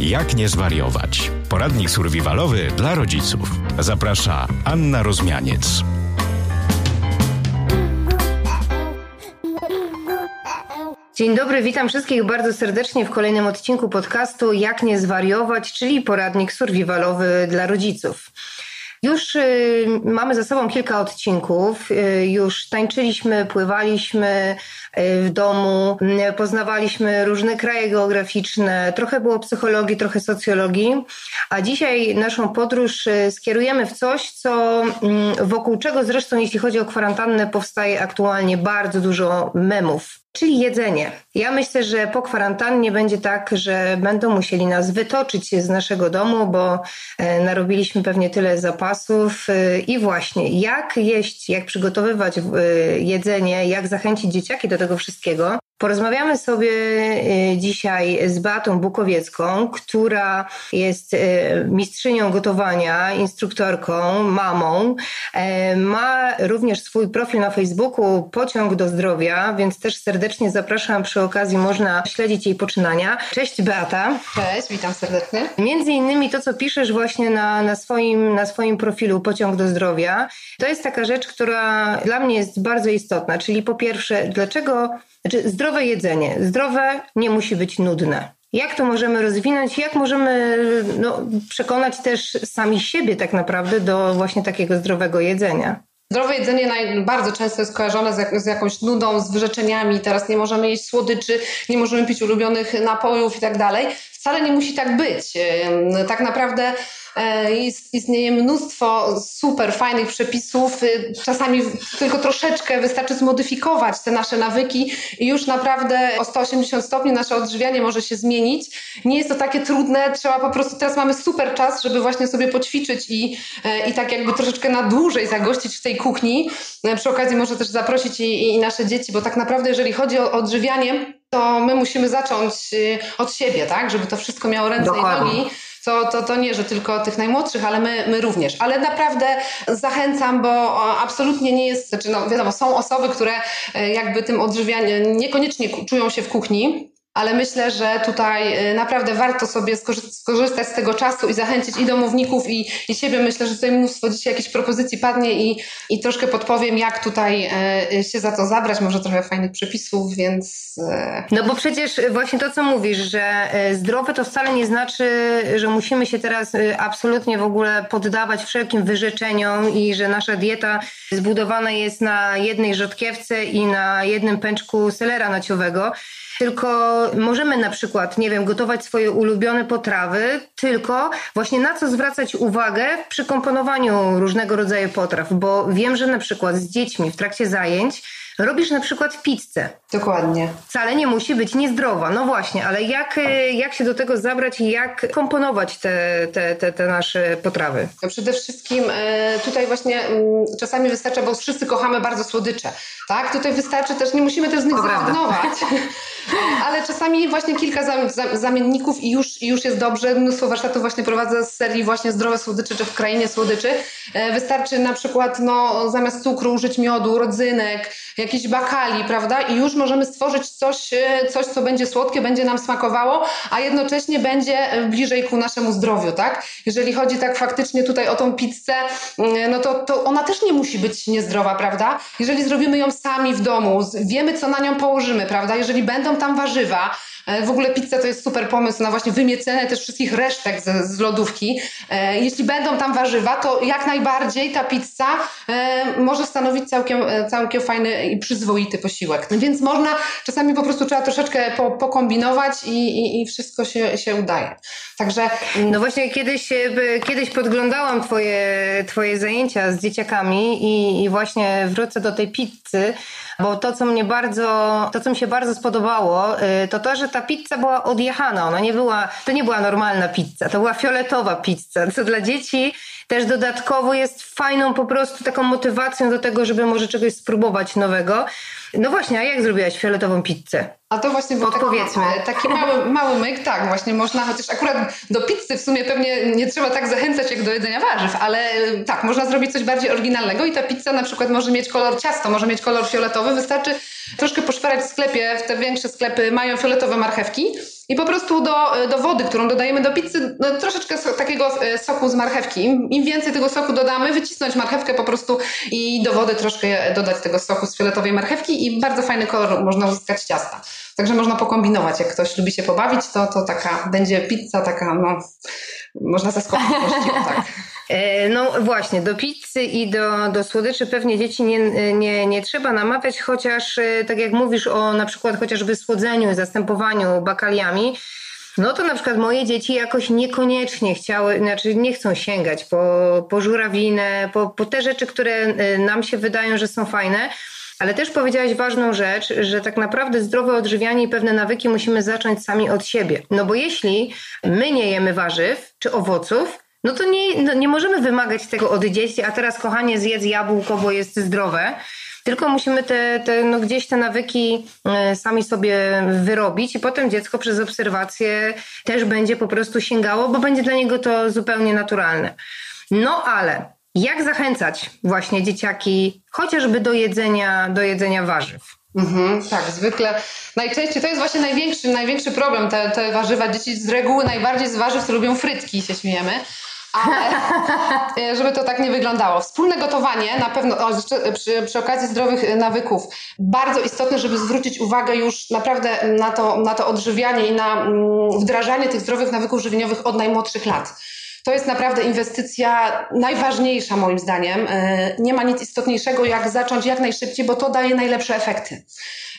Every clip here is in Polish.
Jak nie zwariować? Poradnik survivalowy dla rodziców. Zaprasza Anna Rozmianiec. Dzień dobry, witam wszystkich bardzo serdecznie w kolejnym odcinku podcastu Jak nie zwariować, czyli poradnik survivalowy dla rodziców. Już y, mamy za sobą kilka odcinków. Y, już tańczyliśmy, pływaliśmy w domu, poznawaliśmy różne kraje geograficzne, trochę było psychologii, trochę socjologii, a dzisiaj naszą podróż skierujemy w coś, co mm, wokół czego zresztą, jeśli chodzi o kwarantannę, powstaje aktualnie bardzo dużo memów. Czyli jedzenie. Ja myślę, że po kwarantannie będzie tak, że będą musieli nas wytoczyć z naszego domu, bo e, narobiliśmy pewnie tyle zapasów. I właśnie, jak jeść, jak przygotowywać jedzenie, jak zachęcić dzieciaki do tego wszystkiego, Porozmawiamy sobie y, dzisiaj z Beatą Bukowiecką, która jest y, mistrzynią gotowania, instruktorką, mamą. E, ma również swój profil na Facebooku Pociąg do Zdrowia, więc też serdecznie zapraszam. Przy okazji można śledzić jej poczynania. Cześć Beata. Cześć, witam serdecznie. Między innymi to, co piszesz właśnie na, na, swoim, na swoim profilu Pociąg do Zdrowia, to jest taka rzecz, która dla mnie jest bardzo istotna. Czyli po pierwsze, dlaczego znaczy, zdrowe jedzenie. Zdrowe nie musi być nudne. Jak to możemy rozwinąć? Jak możemy no, przekonać też sami siebie tak naprawdę do właśnie takiego zdrowego jedzenia? Zdrowe jedzenie bardzo często jest kojarzone z, z, jakąś nudą, z wyrzeczeniami. Teraz nie możemy jeść słodyczy, nie możemy pić ulubionych napojów i tak dalej. Wcale nie musi tak być. Tak naprawdę E, istnieje mnóstwo super fajnych przepisów. Y, czasami tylko troszeczkę wystarczy zmodyfikować te nasze nawyki i już naprawdę o 180 stopni nasze odżywianie może się zmienić. Nie jest to takie trudne, trzeba po prostu, teraz mamy super czas, żeby właśnie sobie poćwiczyć i, e, i tak jakby troszeczkę na dłużej zagościć w tej kuchni. E, przy okazji może też zaprosić i, i nasze dzieci, bo tak naprawdę jeżeli chodzi o odżywianie, to my musimy zacząć y, od siebie, tak? Żeby to wszystko miało ręce Dokładnie. i nogi to, to, to nie, że tylko tych najmłodszych, ale my, my również. Ale naprawdę zachęcam, bo absolutnie nie jest, znaczy no wiadomo, są osoby, które e, jakby tym odżywianiem niekoniecznie czują się w kuchni, ale myślę, że tutaj y, naprawdę warto sobie skorzystać z tego czasu i zachęcić i domowników, i, i siebie. Myślę, że tutaj mnóstwo dzisiaj jakichś propozycji padnie i, i troszkę podpowiem, jak tutaj y, się za to zabrać. Może trochę fajnych przepisów, więc. Y, no bo przecież właśnie to, co mówisz, że zdrowe to wcale nie znaczy, że musimy się teraz absolutnie w ogóle poddawać wszelkim wyrzeczeniom i że nasza dieta zbudowana jest na jednej rzodkiewce i na jednym pęczku selera naciowego tylko możemy na przykład, nie wiem, gotować swoje ulubione potrawy, tylko właśnie na co zwracać uwagę przy komponowaniu różnego rodzaju potraw, bo wiem, że na przykład z dziećmi w trakcie zajęć robisz na przykład pizzę. Dokładnie. Wcale nie musi być niezdrowa. No właśnie, ale jak, y, jak się do tego zabrać i jak komponować te, te, te, te nasze potrawy? No przede wszystkim e, tutaj właśnie mm, czasami wystarcza, bo wszyscy kochamy bardzo słodycze. Tak? Tutaj wystarczy też, nie musimy też z nich zrezygnować, ale czasami właśnie kilka zamienników i już, już jest dobrze. Mnóstwo warsztatów właśnie prowadzę z serii właśnie zdrowe słodycze, czy w krainie słodyczy. E, wystarczy na przykład no, zamiast cukru użyć miodu, rodzynek, jakiś bakali, prawda? I już możemy stworzyć coś, e, coś, co będzie słodkie, będzie nam smakowało, a jednocześnie będzie bliżej ku naszemu zdrowiu, tak? Jeżeli chodzi tak faktycznie tutaj o tą pizzę, mm, no to, to ona też nie musi być niezdrowa, prawda? Jeżeli zrobimy ją sami w domu, wiemy, co na nią położymy, prawda? Jeżeli będą tam warzywa, E, w ogóle pizza to jest super pomysł na właśnie wymiecenie też wszystkich resztek z, z lodówki. E, jeśli będą tam warzywa, to jak najbardziej ta pizza e, może stanowić całkiem, całkiem fajny i przyzwoity posiłek. Więc można, czasami po prostu trzeba troszeczkę po, pokombinować i, i, i wszystko się, się udaje. Także... No właśnie kiedyś, kiedyś podglądałam twoje, twoje zajęcia z dzieciakami i, i właśnie wrócę do tej pizzy, bo to, co mnie bardzo, to, co mi się bardzo spodobało, to to, że ta pizza była odjechana. Ona nie była, to nie była normalna pizza, to była fioletowa pizza, co dla dzieci też dodatkowo jest fajną po prostu taką motywacją do tego, żeby może czegoś spróbować nowego. No właśnie, a jak zrobiłaś fioletową pizzę? A to właśnie był taki, taki mały, mały myk, tak, właśnie można, chociaż akurat do pizzy w sumie pewnie nie trzeba tak zachęcać jak do jedzenia warzyw, ale y, tak, można zrobić coś bardziej oryginalnego i ta pizza na przykład może mieć kolor ciasto, może mieć kolor fioletowy, wystarczy troszkę poszperać w sklepie, w te większe sklepy mają fioletowe marchewki I po prostu do, do wody, którą dodajemy do pizzy, no, troszeczkę so, takiego e, soku z marchewki. Im, Im, więcej tego soku dodamy, wycisnąć marchewkę po prostu i do wody troszkę dodać tego soku z fioletowej marchewki i bardzo fajny kolor można uzyskać ciasta. Także można pokombinować. Jak ktoś lubi się pobawić, to, to taka będzie pizza taka, no, można zaskoczyć tak. E, no właśnie, do pizzy i do, do słodyczy pewnie dzieci nie, nie, nie trzeba namawiać, chociaż e, tak jak mówisz o na przykład chociażby słodzeniu zastępowaniu bakaliami, no to na przykład moje dzieci jakoś niekoniecznie chciały, znaczy nie chcą sięgać po, po żurawinę, po, po te rzeczy, które e, nam się wydają, że są fajne. Ale też powiedziałaś ważną rzecz, że tak naprawdę zdrowe odżywianie i pewne nawyki musimy zacząć sami od siebie. No bo jeśli my nie jemy warzyw czy owoców, no to nie, no nie możemy wymagać tego od dzieci, a teraz kochanie zjedz jabłko, bo jest zdrowe. Tylko musimy te, te, no gdzieś te nawyki e, sami sobie wyrobić, i potem dziecko przez obserwację też będzie po prostu sięgało, bo będzie dla niego to zupełnie naturalne. No ale jak zachęcać właśnie dzieciaki chociażby do jedzenia, do jedzenia warzyw? Mhm, tak, zwykle. Najczęściej to jest właśnie największy, największy problem. Te, te warzywa dzieci z reguły najbardziej z warzyw lubią frytki, się śmiejemy ale e, żeby to tak nie wyglądało. Wspólne gotowanie na pewno, o, przy, przy okazji zdrowych nawyków, bardzo istotne, żeby zwrócić uwagę już naprawdę na to, na to odżywianie i na mm, wdrażanie tych zdrowych nawyków żywieniowych od najmłodszych lat. To jest naprawdę inwestycja najważniejsza moim zdaniem. E, nie ma nic istotniejszego jak zacząć jak najszybciej, bo to daje najlepsze efekty.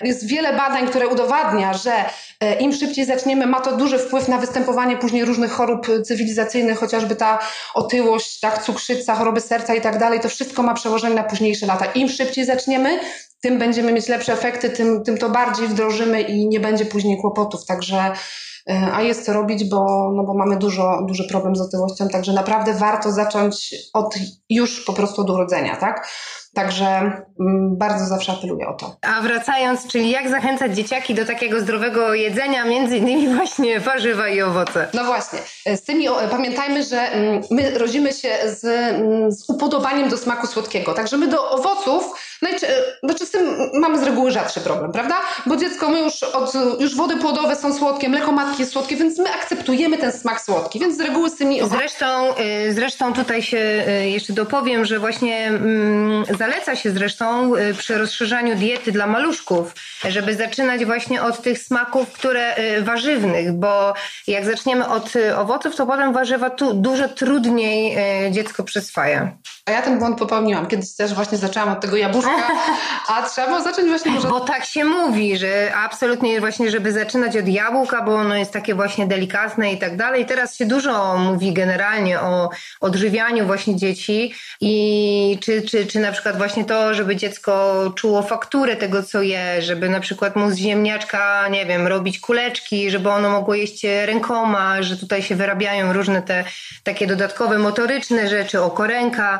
Jest wiele badań, które udowadnia, że e, im szybciej zaczniemy, ma to duży wpływ na występowanie później różnych chorób cywilizacyjnych, chociażby ta otyłość, tak, cukrzyca, choroby serca i tak dalej. To wszystko ma przełożenie na późniejsze lata. Im szybciej zaczniemy, tym będziemy mieć lepsze efekty, tym, tym to bardziej wdrożymy i nie będzie później kłopotów. Także E, a jest co robić, bo, no bo mamy dużo, duży problem z otyłością, także naprawdę warto zacząć od już po prostu od urodzenia, tak? Także mm, bardzo zawsze apeluję o to. A wracając, czyli jak zachęcać dzieciaki do takiego zdrowego jedzenia, między innymi właśnie warzywa i owoce? No właśnie. Z tymi, pamiętajmy, że mm, my rodzimy się z, mm, z upodobaniem do smaku słodkiego. Także my do owoców znaczy z tym mamy z reguły rzadszy problem, prawda? Bo dziecko, my już, od, już wody płodowe są słodkie, mleko matki jest słodkie, więc my akceptujemy ten smak słodki, więc z reguły z tymi... Zresztą, y, zresztą tutaj się y, jeszcze dopowiem, że właśnie mm, zaleca się zresztą y, przy rozszerzaniu diety dla maluszków, żeby zaczynać właśnie od tych smaków, które warzywnych, bo jak zaczniemy od owoców, to potem warzywa tu dużo trudniej dziecko przyswaja. A ja ten błąd popełniłam. Kiedyś też właśnie zaczęłam od tego jabłuszka, a trzeba zacząć właśnie może... Bo tak się mówi, że absolutnie właśnie, żeby zaczynać od jabłka, bo ono jest takie właśnie delikatne i tak dalej. Teraz się dużo mówi generalnie o odżywianiu właśnie dzieci i czy, czy, czy na przykład właśnie to, żeby dziecko czuło fakturę tego, co je, żeby na przykład mu z ziemniaczka, nie wiem, robić kuleczki, żeby ono mogło jeść rękoma, że tutaj się wyrabiają różne te takie dodatkowe motoryczne rzeczy, okoręka.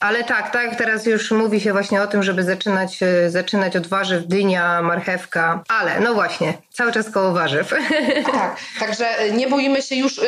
Ale tak, tak, teraz już mówi się właśnie o tym, żeby zaczynać, e, zaczynać od warzyw, dynia, marchewka, ale no właśnie, cały czas koło warzyw. Tak, także nie boimy się już,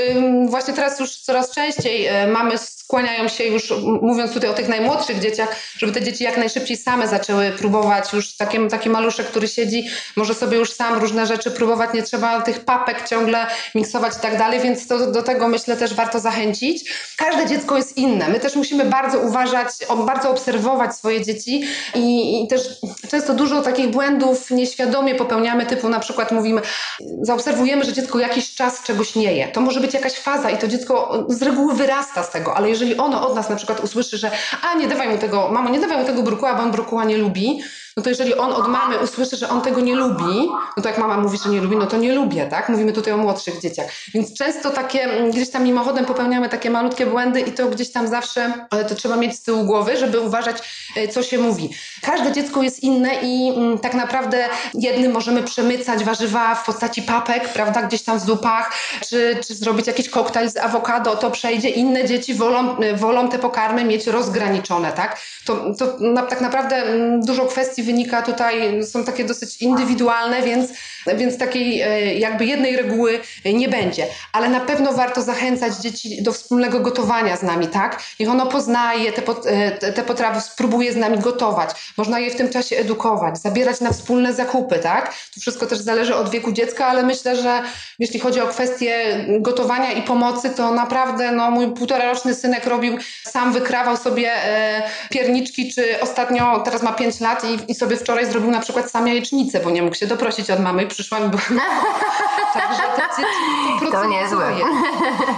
właśnie teraz już coraz częściej e, mamy skłaniają się już, mówiąc tutaj o tych najmłodszych dzieciach, żeby te dzieci jak najszybciej same zaczęły próbować. Już taki, taki maluszek, który siedzi, może sobie już sam różne rzeczy próbować, nie trzeba tych papek ciągle miksować i tak dalej, więc to, do tego myślę też warto zachęcić. Każde dziecko jest inne. My też musimy bardzo uważać, bardzo obserwować swoje dzieci i, i też często dużo takich błędów nieświadomie popełniamy, typu na przykład mówimy, zaobserwujemy, że dziecko jakiś czas czegoś nie je. To może być jakaś faza i to dziecko z reguły wyrasta z tego, ale jeżeli ono od nas na przykład usłyszy, że a nie dawaj mu tego, mamo, nie dawaj mu tego brukuła, bo on brukuła nie lubi, no to jeżeli on od mamy usłyszy, że on tego nie lubi, no to jak mama mówi, że nie lubi, no to nie lubię, tak? Mówimy tutaj o młodszych dzieciach. Więc często takie, mm, gdzieś tam mimochodem popełniamy takie malutkie błędy i to gdzieś tam zawsze, ale to trzeba mieć z tyłu głowy, żeby uważać, e, co się mówi. Każde dziecko jest inne i mm, tak naprawdę jednym możemy przemycać warzywa w postaci papek, prawda, gdzieś tam w zupach, czy, czy zrobić jakiś koktajl z awokado, to przejdzie. Inne dzieci wolą, e, wolą te pokarmy mieć rozgraniczone, tak? To, to na, tak naprawdę mm, dużo kwestii wynika tutaj, są takie dosyć indywidualne, więc, więc takiej e, jakby jednej reguły nie będzie. Ale na pewno warto zachęcać dzieci do wspólnego gotowania z nami, tak? Niech ono poznaje te, e, te potrawy, spróbuje z nami gotować. Można je w tym czasie edukować, zabierać na wspólne zakupy, tak? To wszystko też zależy od wieku dziecka, ale myślę, że jeśli chodzi o kwestię gotowania i pomocy, to naprawdę no, mój półtora roczny synek robił, sam wykrawał sobie e, pierniczki, czy ostatnio, teraz ma 5 lat i, i, sobie wczoraj zrobił na przykład sam jajecznicę, bo nie mógł się doprosić od mamy i przyszłam. Bo... Także dzieci to, to niezłe.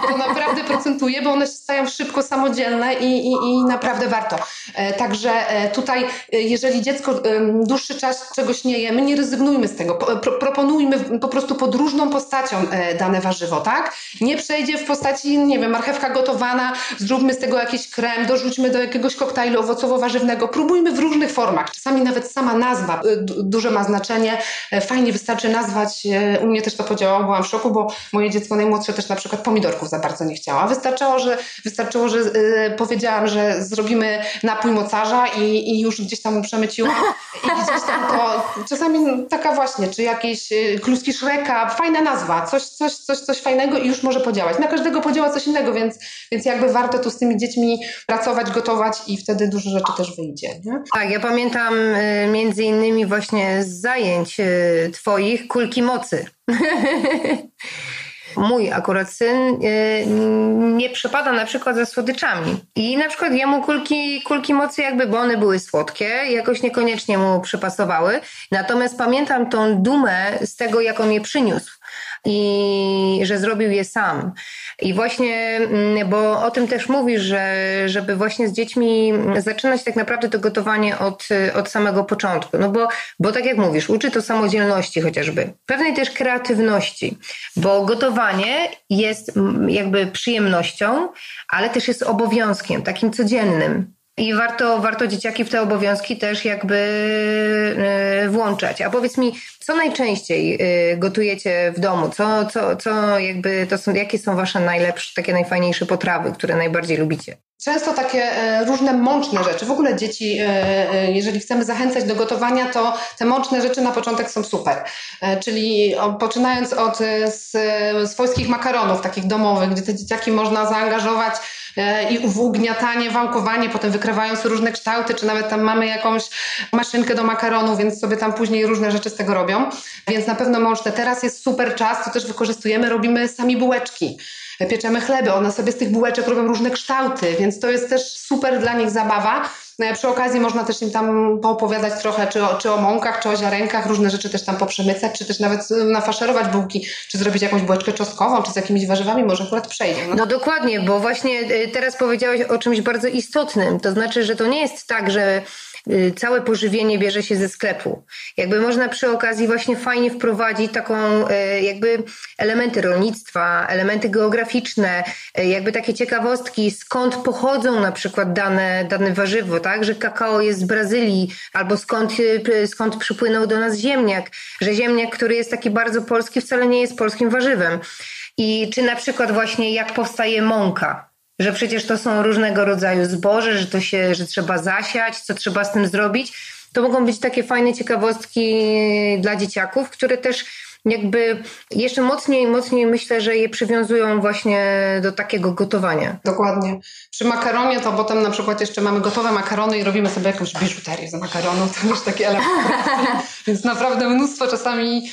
To naprawdę procentuje, bo one się stają szybko samodzielne i, i, i naprawdę warto. E, także e, tutaj, jeżeli dziecko dłuższy czas czegoś nie je, my nie rezygnujmy z tego. Pro, proponujmy po prostu pod różną postacią dane warzywo, tak? Nie przejdzie w postaci, nie wiem, marchewka gotowana, zróbmy z tego jakiś krem, dorzućmy do jakiegoś koktajlu owocowo-warzywnego. Próbujmy w różnych formach. Czasami nawet sama nazwa duże ma znaczenie. Fajnie wystarczy nazwać, u mnie też to podziałało, byłam w szoku, bo moje dziecko najmłodsze też na przykład pomidorków za bardzo nie chciała. Wystarczyło, że, wystarczyło, że powiedziałam, że zrobimy napój mocarza i, i już gdzieś tam przemyciłam i gdzieś tam to, czasami taka właśnie, czy jakieś yy, kluski szreka, fajna nazwa, coś, coś, coś, coś fajnego i już może podziałać. Na każdego podziała coś innego, więc, więc jakby warto tu z tymi dziećmi pracować, gotować i wtedy dużo rzeczy też wyjdzie. Nie? Tak, ja pamiętam y, między innymi właśnie z zajęć y, twoich kulki mocy. Mój akurat syn y, nie przepada na przykład za słodyczami. I na przykład jemu kulki, kulki mocy jakby, bo one były słodkie, jakoś niekoniecznie mu przypasowały. Natomiast pamiętam tą dumę z tego, jak on je przyniósł i że zrobił je sam. I właśnie, mm, bo o tym też mówisz, że żeby właśnie z dziećmi zaczynać tak naprawdę to gotowanie od, od samego początku. No bo, bo tak jak mówisz, uczy to samodzielności chociażby, pewnej też kreatywności, bo gotowanie jest mm, jakby przyjemnością, ale też jest obowiązkiem, takim codziennym. I warto, warto dzieciaki w te obowiązki też jakby e, włączać. A powiedz mi, co najczęściej e, gotujecie w domu? Co, co, co jakby to są, jakie są wasze najlepsze, takie najfajniejsze potrawy, które najbardziej lubicie? Często takie e, różne mączne rzeczy. W ogóle dzieci, jeżeli chcemy zachęcać do gotowania, to te mączne rzeczy na początek są super. Czyli poczynając od swojskich makaronów, takich domowych, gdzie te dzieciaki można zaangażować E, i uwłógniatanie, wałkowanie, potem wykrywają sobie różne kształty, czy nawet tam mamy jakąś maszynkę do makaronu, więc sobie tam później różne rzeczy z tego robią. Więc na pewno można. Teraz jest super czas, to też wykorzystujemy, robimy sami bułeczki pieczemy chleby, one sobie z tych bułeczek robią różne kształty, więc to jest też super dla nich zabawa. No przy okazji można też im tam poopowiadać trochę czy o, czy o mąkach, czy o ziarenkach, różne rzeczy też tam poprzemycać, czy też nawet nafaszerować bułki, czy zrobić jakąś bułeczkę czosnkową, czy z jakimiś warzywami, może akurat przejdzie. No. no dokładnie, bo właśnie y, teraz powiedziałeś o czymś bardzo istotnym, to znaczy, że to nie jest tak, że całe pożywienie bierze się ze sklepu. Jakby można przy okazji właśnie fajnie wprowadzić taką y, jakby elementy rolnictwa, elementy geograficzne, y, jakby takie ciekawostki, skąd pochodzą na przykład dane, dane warzywo, tak? Że kakao jest z Brazylii, albo skąd, skąd przypłynął do nas ziemniak, że ziemniak, który jest taki bardzo polski, wcale nie jest polskim warzywem. I czy na przykład właśnie jak powstaje mąka, że przecież to są różnego rodzaju zboże, że to się, że trzeba zasiać, co trzeba z tym zrobić. To mogą być takie fajne ciekawostki dla dzieciaków, które też jakby jeszcze mocniej, mocniej myślę, że je przywiązują właśnie do takiego gotowania. Dokładnie. Przy makaronie to potem na przykład jeszcze mamy gotowe makarony i robimy sobie jakąś biżuterię z makaronu, to już takie elementy. Więc naprawdę mnóstwo czasami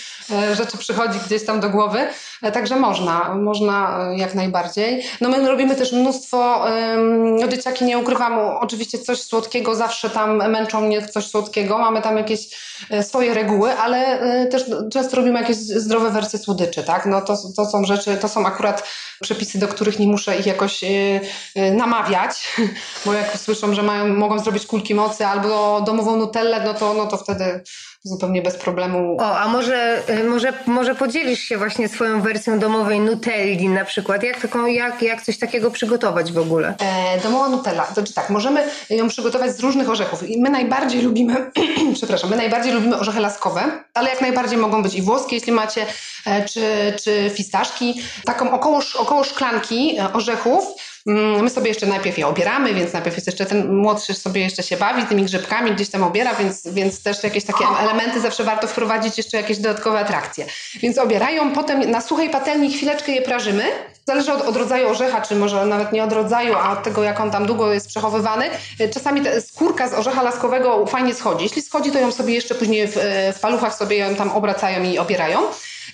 rzeczy przychodzi gdzieś tam do głowy. E, także można, można e, jak najbardziej. No my robimy też mnóstwo, no dzieciaki nie ukrywam, oczywiście coś słodkiego, zawsze tam męczą mnie coś słodkiego, mamy tam jakieś swoje reguły, ale też często robimy jakieś zdrowe wersje słodyczy, tak? No to, to są rzeczy, to są akurat przepisy, do których nie muszę ich jakoś namawiać, bo jak słyszą, że mają, mogą zrobić kulki mocy albo domową nutellę, no to, no to wtedy zupełnie bez problemu. O, a może, y, może, może podzielisz się właśnie swoją wersją domowej nutelli na przykład? Jak, taką, jak, jak coś takiego przygotować w ogóle? E, domowa nutella, to znaczy tak, możemy ją przygotować z różnych orzechów i my najbardziej lubimy, przepraszam, my najbardziej lubimy orzechy laskowe, ale jak najbardziej mogą być i włoskie, jeśli macie, e, czy, czy fistaszki. Taką około, około szklanki e, orzechów my sobie jeszcze najpierw je obieramy, więc najpierw jest jeszcze ten młodszy sobie jeszcze się bawi tymi grzybkami, gdzieś tam obiera, więc, więc też jakieś takie elementy zawsze warto wprowadzić, jeszcze jakieś dodatkowe atrakcje. Więc obierają, potem na suchej patelni chwileczkę je prażymy. Zależy od, od rodzaju orzecha, czy może nawet nie od rodzaju, a od tego, jak on tam długo jest przechowywany. Czasami skórka z orzecha laskowego fajnie schodzi. Jeśli schodzi, to ją sobie jeszcze później w, w paluchach sobie ją tam obracają i obierają.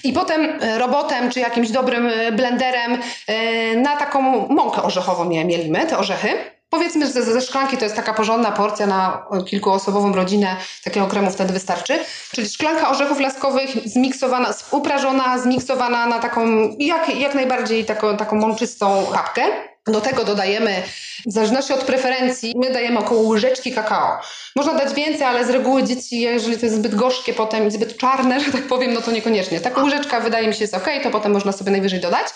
I potem e, robotem czy jakimś dobrym e, blenderem e, na taką mąkę orzechową mielimy te orzechy. Powiedzmy, że ze szklanki to jest taka porządna porcja na kilkuosobową rodzinę, takiego kremu wtedy wystarczy. Czyli szklanka orzechów laskowych zmiksowana, uprażona, zmiksowana na taką jak, jak najbardziej taką, taką mączystą kapkę. Do tego dodajemy, w zależności od preferencji, my dajemy około łyżeczki kakao. Można dać więcej, ale z reguły dzieci, jeżeli to jest zbyt gorzkie potem i zbyt czarne, że tak powiem, no to niekoniecznie. Taka łyżeczka wydaje mi się jest ok, to potem można sobie najwyżej dodać.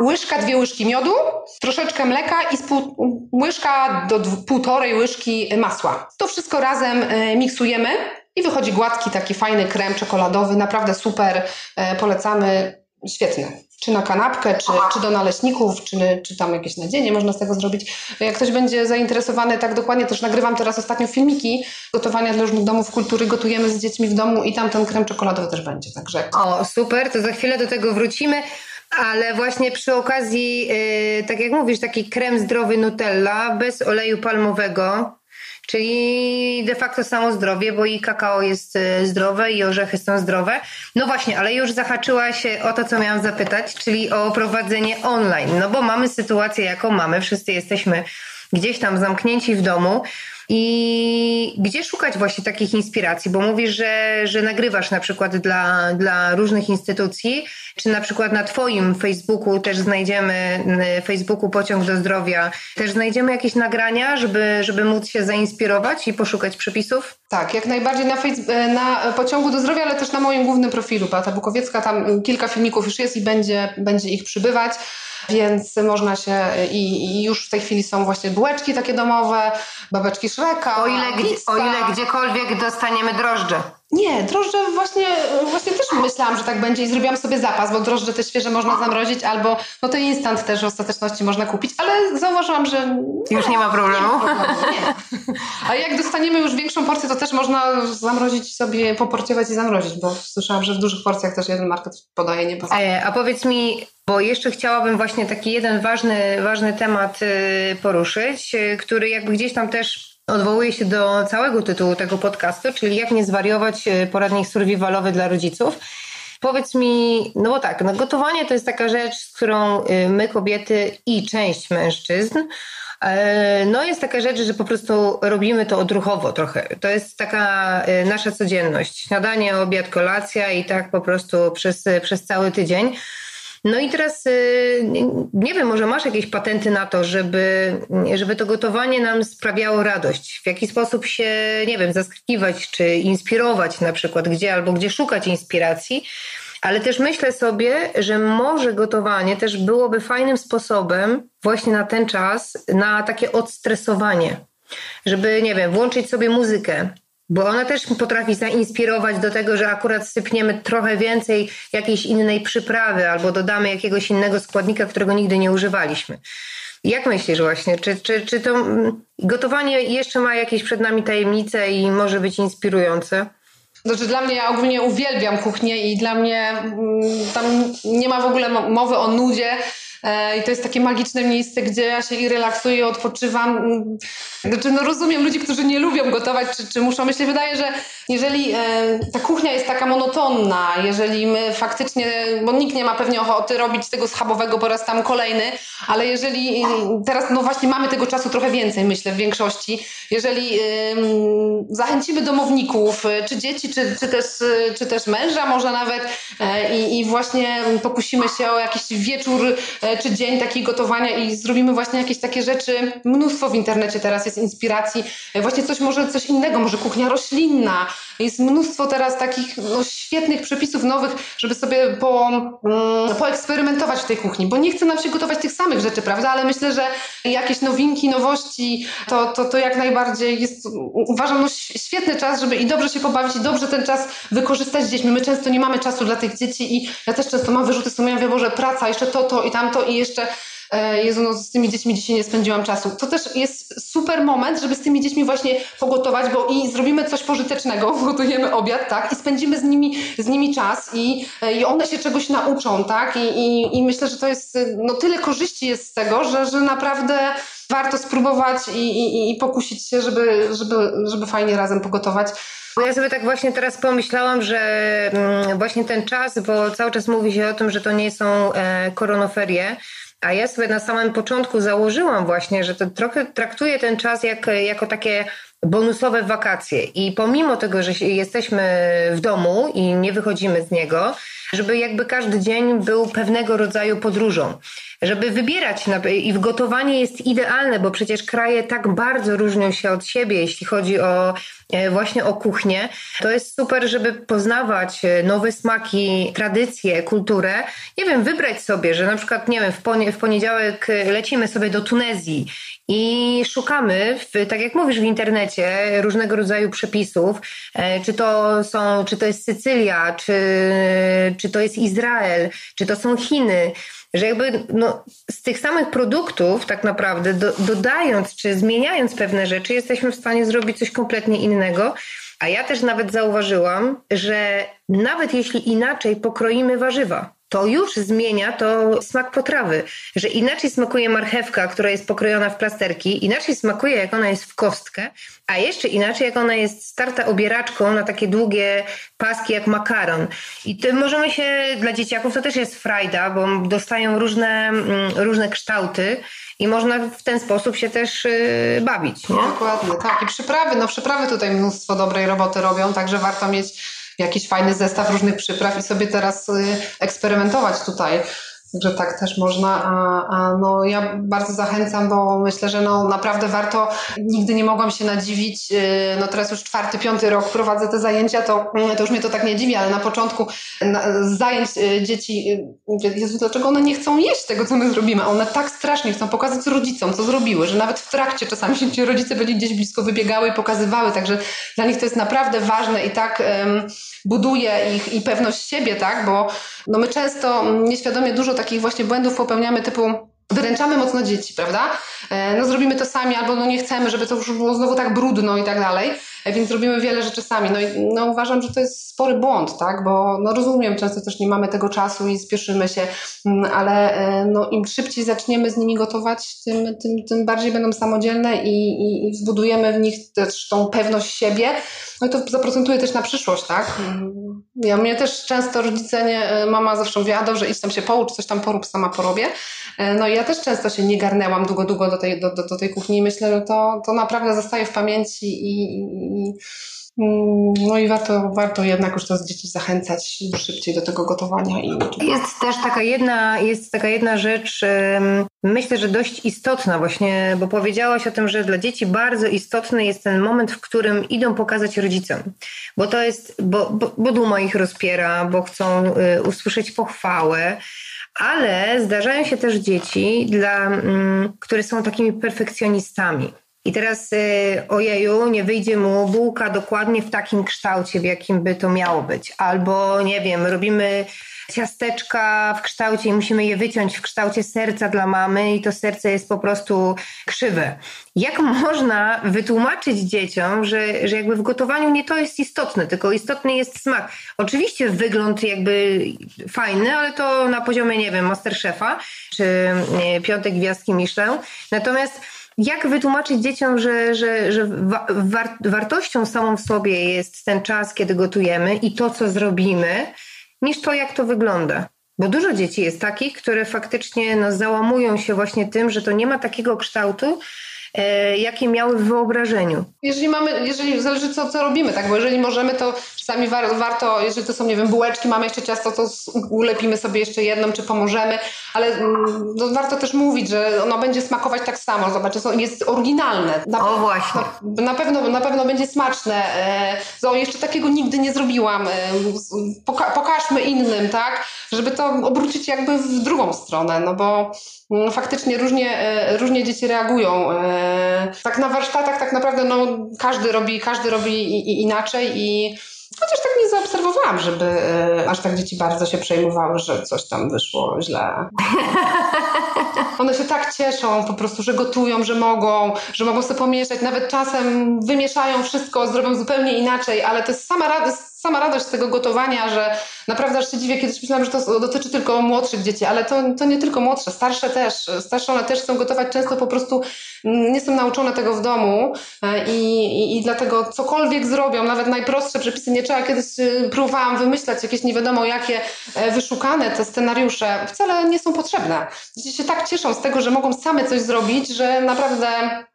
Łyżka, dwie łyżki miodu, troszeczkę mleka i pół, łyżka do półtorej łyżki masła. To wszystko razem e, miksujemy i wychodzi gładki, taki fajny krem czekoladowy, naprawdę super, e, polecamy, świetny czy na kanapkę, czy, czy do naleśników, czy, czy tam jakieś nadzienie można z tego zrobić. Jak ktoś będzie zainteresowany tak dokładnie, też nagrywam teraz ostatnio filmiki gotowania dla różnych domów kultury, gotujemy z dziećmi w domu i tam ten krem czekoladowy też będzie. Także. O, super, to za chwilę do tego wrócimy. Ale właśnie przy okazji, yy, tak jak mówisz, taki krem zdrowy Nutella bez oleju palmowego, czyli de facto samo zdrowie, bo i kakao jest e, zdrowe i orzechy są zdrowe. No właśnie, ale już zahaczyłaś o to, co miałam zapytać, czyli o prowadzenie online. No bo mamy sytuację, jaką mamy, wszyscy jesteśmy gdzieś tam zamknięci w domu. I gdzie szukać właśnie takich inspiracji? Bo mówisz, że, że nagrywasz na przykład dla, dla różnych instytucji, czy na przykład na Twoim Facebooku też znajdziemy, Facebooku Pociąg do Zdrowia, też znajdziemy jakieś nagrania, żeby, żeby móc się zainspirować i poszukać przepisów? Tak, jak najbardziej na, na Pociągu do Zdrowia, ale też na moim głównym profilu, Beata Bukowiecka, tam kilka filmików już jest i będzie, będzie ich przybywać więc można się i, i, już w tej chwili są właśnie bułeczki takie domowe, babeczki Szreka. O ile, o ile gdziekolwiek dostaniemy drożdże. Nie, drożdże właśnie, właśnie też myślałam, że tak będzie i zrobiłam sobie zapas, bo drożdże te świeże można zamrozić albo no to instant też w ostateczności można kupić, ale zauważyłam, że... Już nie ma problemu. Nie ma problemu nie. A jak dostaniemy już większą porcję, to też można zamrozić sobie, poporcjować i zamrozić, bo słyszałam, że w dużych porcjach też jeden market podaje nie e, A powiedz mi, bo jeszcze chciałabym właśnie taki jeden ważny, ważny temat y, poruszyć, y, który jakby gdzieś tam też odwołuje się do całego tytułu tego podcastu, czyli jak nie zwariować e, poradnik survivalowy dla rodziców. Powiedz mi, no bo tak, no gotowanie to jest taka rzecz, z którą e, my kobiety i część mężczyzn e, no jest taka rzecz, że po prostu robimy to odruchowo trochę. To jest taka nasza codzienność. Śniadanie, obiad, kolacja i tak po prostu przez, przez cały tydzień. No i teraz y, nie wiem, może masz jakieś patenty na to, żeby, żeby to gotowanie nam sprawiało radość. W jaki sposób się, nie wiem, zaskakiwać czy inspirować na przykład, gdzie albo gdzie szukać inspiracji. Ale też myślę sobie, że może gotowanie też byłoby fajnym sposobem właśnie na ten czas, na takie odstresowanie. Żeby, nie wiem, włączyć sobie muzykę, bo ona też potrafi zainspirować do tego, że akurat sypniemy trochę więcej jakiejś innej przyprawy albo dodamy jakiegoś innego składnika, którego nigdy nie używaliśmy. Jak myślisz właśnie, czy, czy, czy to mm, gotowanie jeszcze ma jakieś przed nami tajemnice i może być inspirujące? Znaczy dla mnie, ja ogólnie uwielbiam kuchnię i dla mnie mm, tam nie ma w ogóle mowy o nudzie. E, I to jest takie magiczne miejsce, gdzie ja się i relaksuję, i odpoczywam. Znaczy, no rozumiem ludzi, którzy nie lubią gotować, czy, czy muszą. Myślę, wydaje, że jeżeli e, ta kuchnia jest taka monotonna, jeżeli my faktycznie, bo nikt nie ma pewnie ochoty robić tego schabowego po raz tam kolejny, ale jeżeli teraz, no właśnie mamy tego czasu trochę więcej, myślę, w większości, jeżeli zachęcimy domowników, e, czy dzieci, czy, czy, też, czy też męża może nawet i, i właśnie pokusimy się o jakiś wieczór czy dzień taki gotowania i zrobimy właśnie jakieś takie rzeczy. Mnóstwo w internecie teraz jest inspiracji. Właśnie coś może coś innego, może kuchnia roślinna. Jest mnóstwo teraz takich no, świetnych przepisów nowych, żeby sobie po, mm, poeksperymentować w tej kuchni, bo nie chce nam się gotować tych samych rzeczy, prawda? Ale myślę, że jakieś nowinki, nowości, to, to, to jak najbardziej jest, uważam, no, świetny czas, żeby i dobrze się pobawić, i dobrze ten czas wykorzystać z dziećmi. My często nie mamy czasu dla tych dzieci i ja też często mam wyrzuty sumienia, mówię, Boże, praca, jeszcze to, to i tamto i jeszcze e, Jezu, no z tymi dziećmi dzisiaj nie spędziłam czasu. To też jest super moment, żeby z tymi dziećmi właśnie pogotować, bo i zrobimy coś pożytecznego, gotujemy obiad, tak, i spędzimy z nimi, z nimi czas i, e, i one się czegoś nauczą, tak, I, i, i myślę, że to jest, no tyle korzyści jest z tego, że, że naprawdę warto spróbować i, i, i pokusić się, żeby, żeby, żeby fajnie razem pogotować. Ja sobie tak właśnie teraz pomyślałam, że mm, właśnie ten czas, bo cały czas mówi się o tym, że to nie są e, koronoferie, a ja sobie na samym początku założyłam właśnie, że to trochę traktuję ten czas jak, jako takie bonusowe wakacje. I pomimo tego, że jesteśmy w domu i nie wychodzimy z niego, żeby jakby każdy dzień był pewnego rodzaju podróżą. Żeby wybierać i gotowanie jest idealne, bo przecież kraje tak bardzo różnią się od siebie, jeśli chodzi o e, właśnie o kuchnię. To jest super, żeby poznawać e, nowe smaki, tradycje, kulturę. Nie wiem, wybrać sobie, że na przykład, nie wiem, w poniedziałek e, lecimy sobie do Tunezji i szukamy, w, tak jak mówisz w internecie, różnego rodzaju przepisów, czy to są, czy to jest Sycylia, czy, czy to jest Izrael, czy to są Chiny że jakby no, z tych samych produktów tak naprawdę do, dodając czy zmieniając pewne rzeczy jesteśmy w stanie zrobić coś kompletnie innego. A ja też nawet zauważyłam, że nawet jeśli inaczej pokroimy warzywa, to już zmienia to smak potrawy, że inaczej smakuje marchewka, która jest pokrojona w plasterki, inaczej smakuje jak ona jest w kostkę, a jeszcze inaczej jak ona jest starta obieraczką na takie długie paski jak makaron. I to możemy się, dla dzieciaków to też jest frajda, bo dostają różne, mm, różne kształty i można w ten sposób się też yy, bawić. Nie? Dokładnie, tak. I przyprawy, no przyprawy tutaj mnóstwo dobrej roboty robią, także warto mieć jakiś fajny zestaw różnych przypraw i sobie teraz y, eksperymentować tutaj. Że tak też można. A, a no ja bardzo zachęcam, bo myślę, że no naprawdę warto. Nigdy nie mogłam się nadziwić. Y, no teraz już czwarty, piąty rok prowadzę te zajęcia, to, mm, to już mnie to tak nie dziwi, ale na początku z zajęć y, dzieci, Jezu, dlaczego one nie chcą jeść tego, co my zrobimy? One tak strasznie chcą pokazać rodzicom, co zrobiły, że nawet w trakcie czasami się ci rodzice byli gdzieś blisko wybiegały i pokazywały, także dla nich to jest naprawdę ważne i tak um, buduje ich i pewność siebie, tak? Bo no my często nieświadomie dużo takich właśnie błędów popełniamy typu wyręczamy mocno dzieci, prawda? E, no zrobimy to sami, albo no nie chcemy, żeby to już było znowu tak brudno i tak dalej, więc robimy wiele rzeczy sami. No i no uważam, że to jest spory błąd, tak? Bo no rozumiem, często też nie mamy tego czasu i spieszymy się, mm, ale e, no im szybciej zaczniemy z nimi gotować, tym, tym, tym bardziej będą samodzielne i, i, i wbudujemy w nich też tą pewność siebie, no i to zaprocentuje też na przyszłość, tak? Mm. Ja mnie też często rodzice, nie, mama zawsze mówiła, dobrze, idź tam się poucz, coś tam porób, sama porobię. No i ja też często się nie garnęłam długo, długo do tej, do, do, do tej kuchni i myślę, że to, to naprawdę zostaje w pamięci i, i mm, no i warto, warto jednak już teraz dzieci zachęcać szybciej do tego gotowania. I... Jest też taka jedna, jest taka jedna rzecz, myślę, że dość istotna właśnie, bo powiedziałaś o tym, że dla dzieci bardzo istotny jest ten moment, w którym idą pokazać rodzicom. Bo to jest, bo, bo, bo duma ich rozpiera, bo chcą y, usłyszeć pochwałę, ale zdarzają się też dzieci, dla, mm, które są takimi perfekcjonistami. I teraz y, ojeju, nie wyjdzie mu bułka dokładnie w takim kształcie, w jakim by to miało być. Albo nie wiem, robimy ciasteczka w kształcie i musimy je wyciąć w kształcie serca dla mamy i to serce jest po prostu krzywe. Jak można wytłumaczyć dzieciom, że, że jakby w gotowaniu nie to jest istotne, tylko istotny jest smak. Oczywiście wygląd jakby fajny, ale to na poziomie, nie wiem, Masterchefa czy Piątek Gwiazdki Michelin. Natomiast jak wytłumaczyć dzieciom, że, że, że war, wartością samą w sobie jest ten czas, kiedy gotujemy i to, co zrobimy, niż to, jak to wygląda? Bo dużo dzieci jest takich, które faktycznie no, załamują się właśnie tym, że to nie ma takiego kształtu, jakie miały w wyobrażeniu. Jeżeli mamy, jeżeli zależy co, co robimy, tak, bo jeżeli możemy, to czasami war, warto, jeżeli to są, nie wiem, bułeczki, mamy jeszcze ciasto, to ulepimy sobie jeszcze jedną, czy pomożemy, ale mm, no, warto też mówić, że ono będzie smakować tak samo, zobacz, jest oryginalne. Na, o właśnie. Na, na, pewno, na pewno będzie smaczne. E, jeszcze takiego nigdy nie zrobiłam. E, poka pokażmy innym, tak, żeby to obrócić jakby w drugą stronę, no bo no, faktycznie różnie, e, różnie dzieci reagują. E, tak na warsztatach tak naprawdę no, każdy robi, każdy robi inaczej i Chociaż tak nie zaobserwowałam, żeby e, aż tak dzieci bardzo się przejmowały, że coś tam wyszło źle. One się tak cieszą po prostu, że gotują, że mogą, że mogą sobie pomieszać. Nawet czasem wymieszają wszystko, zrobią zupełnie inaczej, ale to jest sama radość, sama radość z tego gotowania, że naprawdę aż się dziwię. Kiedyś myślałam, że to dotyczy tylko młodszych dzieci, ale to, to nie tylko młodsze, starsze też. Starsze one też chcą gotować, często po prostu mm, nie są nauczone tego w domu e, i, i, i dlatego cokolwiek zrobią, nawet najprostsze przepisy, nie trzeba kiedyś e, próbowałam wymyślać jakieś nie wiadomo jakie e, wyszukane te scenariusze, wcale nie są potrzebne. Dzieci się tak cieszą z tego, że mogą same coś zrobić, że naprawdę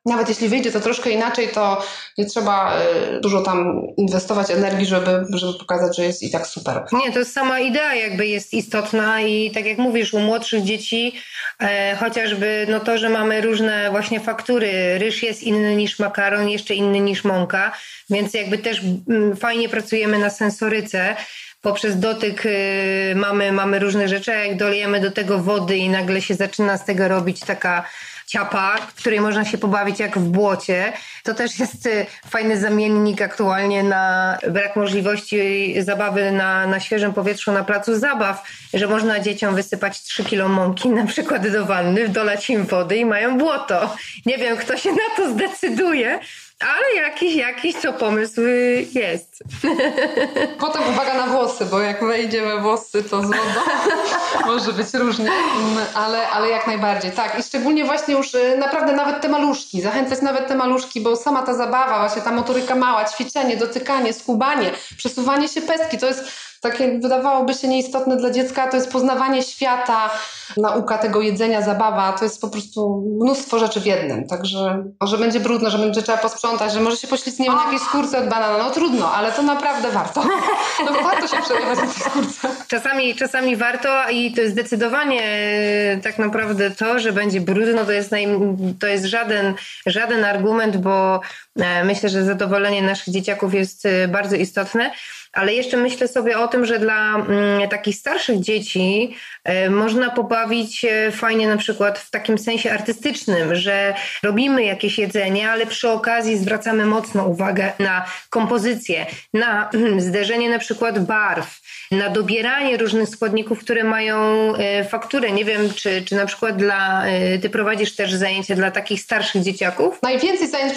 nawet jeśli wyjdzie to troszkę inaczej, to nie trzeba dużo tam inwestować energii, żeby, żeby pokazać, że jest i tak super. Nie, to jest sama idea jakby jest istotna i tak jak mówisz, u młodszych dzieci e, chociażby no to, że mamy różne właśnie faktury, ryż jest inny niż makaron, jeszcze inny niż mąka, więc jakby też m, mm, fajnie pracujemy na sensoryce, poprzez dotyk y, mamy, mamy różne rzeczy, a jak dolejemy do tego wody i nagle się zaczyna z tego robić taka ciapa, w której można się pobawić jak w błocie. To też jest y, fajny zamiennik aktualnie na brak możliwości zabawy na, na świeżym powietrzu na placu zabaw, że można dzieciom wysypać 3 kilo mąki na przykład do wanny, dolać im wody i mają błoto. Nie wiem, kto się na to zdecyduje, ale jakiś, jakiś to pomysł jest. Potem uwaga na włosy, bo jak wejdzie we włosy, to z wodą może być różnie, ale, ale jak najbardziej. Tak, i szczególnie właśnie już y, naprawdę nawet te maluszki, zachęcać nawet te maluszki, bo sama ta zabawa, właśnie ta motoryka mała, ćwiczenie, dotykanie, skubanie, przesuwanie się pestki, to jest takie wydawałoby się nieistotne dla dziecka, to jest poznawanie świata, nauka tego jedzenia, zabawa, to jest po prostu mnóstwo rzeczy w jednym. Także może będzie brudno, że będzie trzeba posprzątać, że może się poślizgniemy na jakiejś skórce od banana, no trudno, ale to naprawdę warto. No warto się przejechać na tej skórce. Czasami, czasami warto i to jest zdecydowanie e, tak naprawdę to, że będzie brudno, to jest, naj, to jest żaden, żaden argument, bo e, myślę, że zadowolenie naszych dzieciaków jest e, bardzo istotne. Ale jeszcze myślę sobie o tym, że dla mm, takich starszych dzieci y, można pobawić fajnie na przykład w takim sensie artystycznym, że robimy jakieś jedzenie, ale przy okazji zwracamy mocno uwagę na kompozycję, na zderzenie na przykład barw, na dobieranie różnych składników, które mają y, fakturę. Nie wiem, czy, czy na przykład dla, y, ty prowadzisz też zajęcia dla takich starszych dzieciaków? Najwięcej zajęć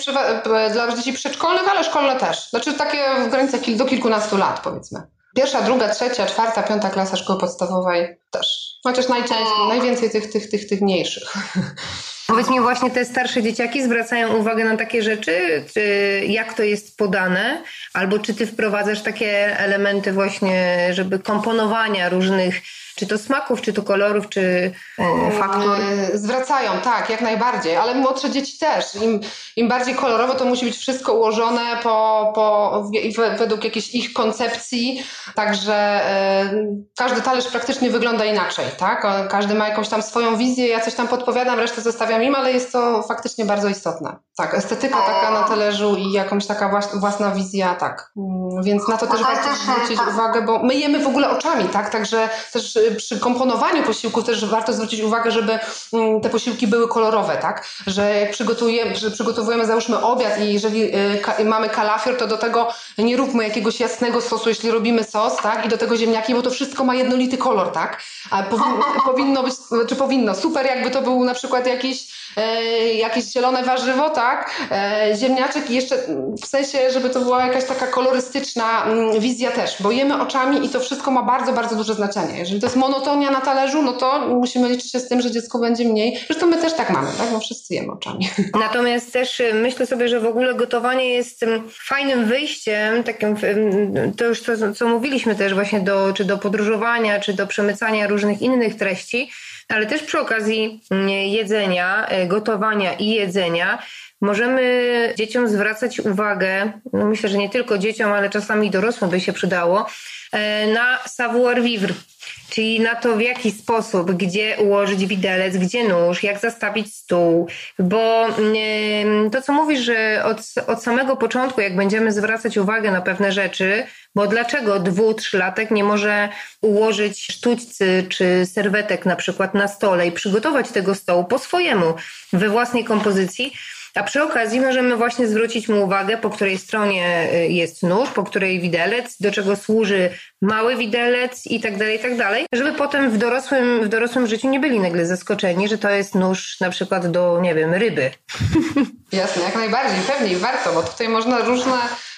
dla dzieci przedszkolnych, ale szkolne też. Znaczy takie w granicach do kilkunastu lat lat, powiedzmy. Pierwsza, druga, trzecia, czwarta, piąta klasa szkoły podstawowej też. Chociaż najczęściej, najwięcej tych, tych, tych, tych mniejszych. Powiedz mi właśnie te starsze dzieciaki zwracają uwagę na takie rzeczy, czy jak to jest podane, albo czy ty wprowadzasz takie elementy właśnie, żeby komponowania różnych czy to smaków, czy to kolorów, czy e, faktur? E, zwracają, tak, jak najbardziej, ale młodsze dzieci też. Im, im bardziej kolorowo, to musi być wszystko ułożone po, po, według jakiejś ich koncepcji, także e, każdy talerz praktycznie wygląda inaczej, tak? Każdy ma jakąś tam swoją wizję, ja coś tam podpowiadam, resztę zostawiam im, ale jest to faktycznie bardzo istotne. Tak, estetyka taka na talerzu i jakąś taka własna wizja, tak. Mm, więc na to też warto zwrócić tak. uwagę, bo my jemy w ogóle oczami, tak? Także też przy komponowaniu posiłku też warto zwrócić uwagę, żeby mm, te posiłki były kolorowe, tak? Że jak przygotujemy, że przygotowujemy załóżmy obiad i jeżeli y, mamy kalafior, to do tego nie róbmy jakiegoś jasnego sosu, jeśli robimy sos, tak? I do tego ziemniaki, bo to wszystko ma jednolity kolor, tak? A powinno, powinno być, czy powinno, super jakby to był na przykład jakiś E, jakieś zielone warzywo, tak, e, ziemniaczek i jeszcze w sensie, żeby to była jakaś taka kolorystyczna mm, wizja też, bo jemy oczami i to wszystko ma bardzo, bardzo duże znaczenie. Jeżeli to jest monotonia na talerzu, no to musimy liczyć się z tym, że dziecko będzie mniej. Zresztą my też tak mamy, tak, wszyscy jemy oczami. Natomiast też y, myślę sobie, że w ogóle gotowanie jest fajnym wyjściem, takim, to już to, co mówiliśmy też właśnie do, czy do podróżowania, czy do przemycania różnych innych treści, ale też przy okazji mm, jedzenia, e, gotowania i jedzenia możemy dzieciom zwracać uwagę, no myślę, że nie tylko dzieciom, ale czasami dorosłym by się przydało, e, na savoir vivre, czyli na to, w jaki sposób, gdzie ułożyć widelec, gdzie nóż, jak zastawić stół, bo to, co mówisz, że od, od samego początku, jak będziemy zwracać uwagę na pewne rzeczy, bo dlaczego dwu, trzylatek nie może ułożyć sztućcy czy serwetek na przykład na stole i przygotować tego stołu po swojemu, we własnej kompozycji, A przy okazji możemy właśnie zwrócić mu uwagę, po której stronie y, jest nóż, po której widelec, do czego służy mały widelec i tak dalej, i tak dalej, żeby potem w dorosłym, w dorosłym życiu nie byli nagle zaskoczeni, że to jest nóż na przykład do, nie wiem, ryby. Jasne, jak najbardziej, pewnie i warto, bo tutaj można różne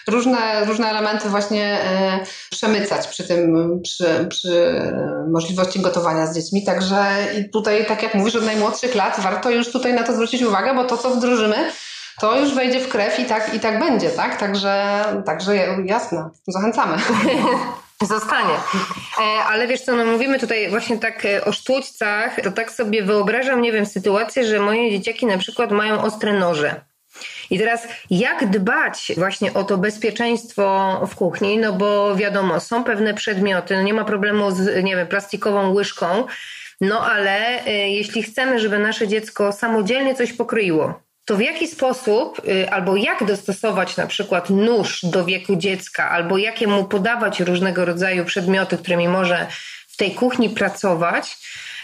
różne, różne elementy właśnie e, przemycać przy tym, przy, przy możliwości gotowania z dziećmi. Także tutaj, tak jak mówisz, od najmłodszych lat warto już tutaj na to zwrócić uwagę, bo to, co wdrożymy, to już wejdzie w krew i tak, i tak będzie, tak? Także, także jasne, zachęcamy. Zostanie. E, ale wiesz co, no mówimy tutaj właśnie tak e, o sztućcach, to tak sobie wyobrażam, nie wiem, sytuację, że moje dzieciaki na przykład mają ostre noże. I teraz jak dbać właśnie o to bezpieczeństwo w kuchni? No bo wiadomo, są pewne przedmioty, no nie ma problemu z, nie wiem, plastikową łyżką, no ale y, jeśli chcemy, żeby nasze dziecko samodzielnie coś pokroiło, to w jaki sposób y, albo jak dostosować na przykład nóż do wieku dziecka, albo jakie mu podawać różnego rodzaju przedmioty, którymi może w tej kuchni pracować,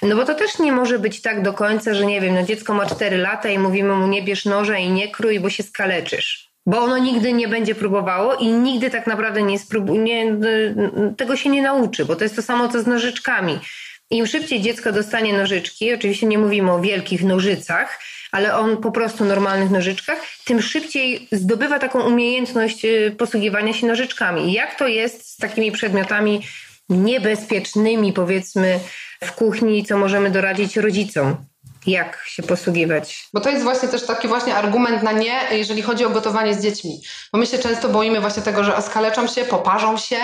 no bo to też nie może być tak do końca, że nie wiem, no dziecko ma 4 lata i mówimy mu nie bierz noża i nie krój, bo się skaleczysz. Bo ono nigdy nie będzie próbowało i nigdy tak naprawdę nie spróbuje, tego się nie nauczy, bo to jest to samo co z nożyczkami. Im szybciej dziecko dostanie nożyczki, oczywiście nie mówimy o wielkich nożycach, ale on po prostu normalnych nożyczkach, tym szybciej zdobywa taką umiejętność y, posługiwania się nożyczkami. Jak to jest z takimi przedmiotami niebezpiecznymi, powiedzmy, w kuchni, co możemy doradzić rodzicom jak się posługiwać. Bo to jest właśnie też taki właśnie argument na nie, jeżeli chodzi o gotowanie z dziećmi. Bo my się często boimy właśnie tego, że skaleczą się, poparzą się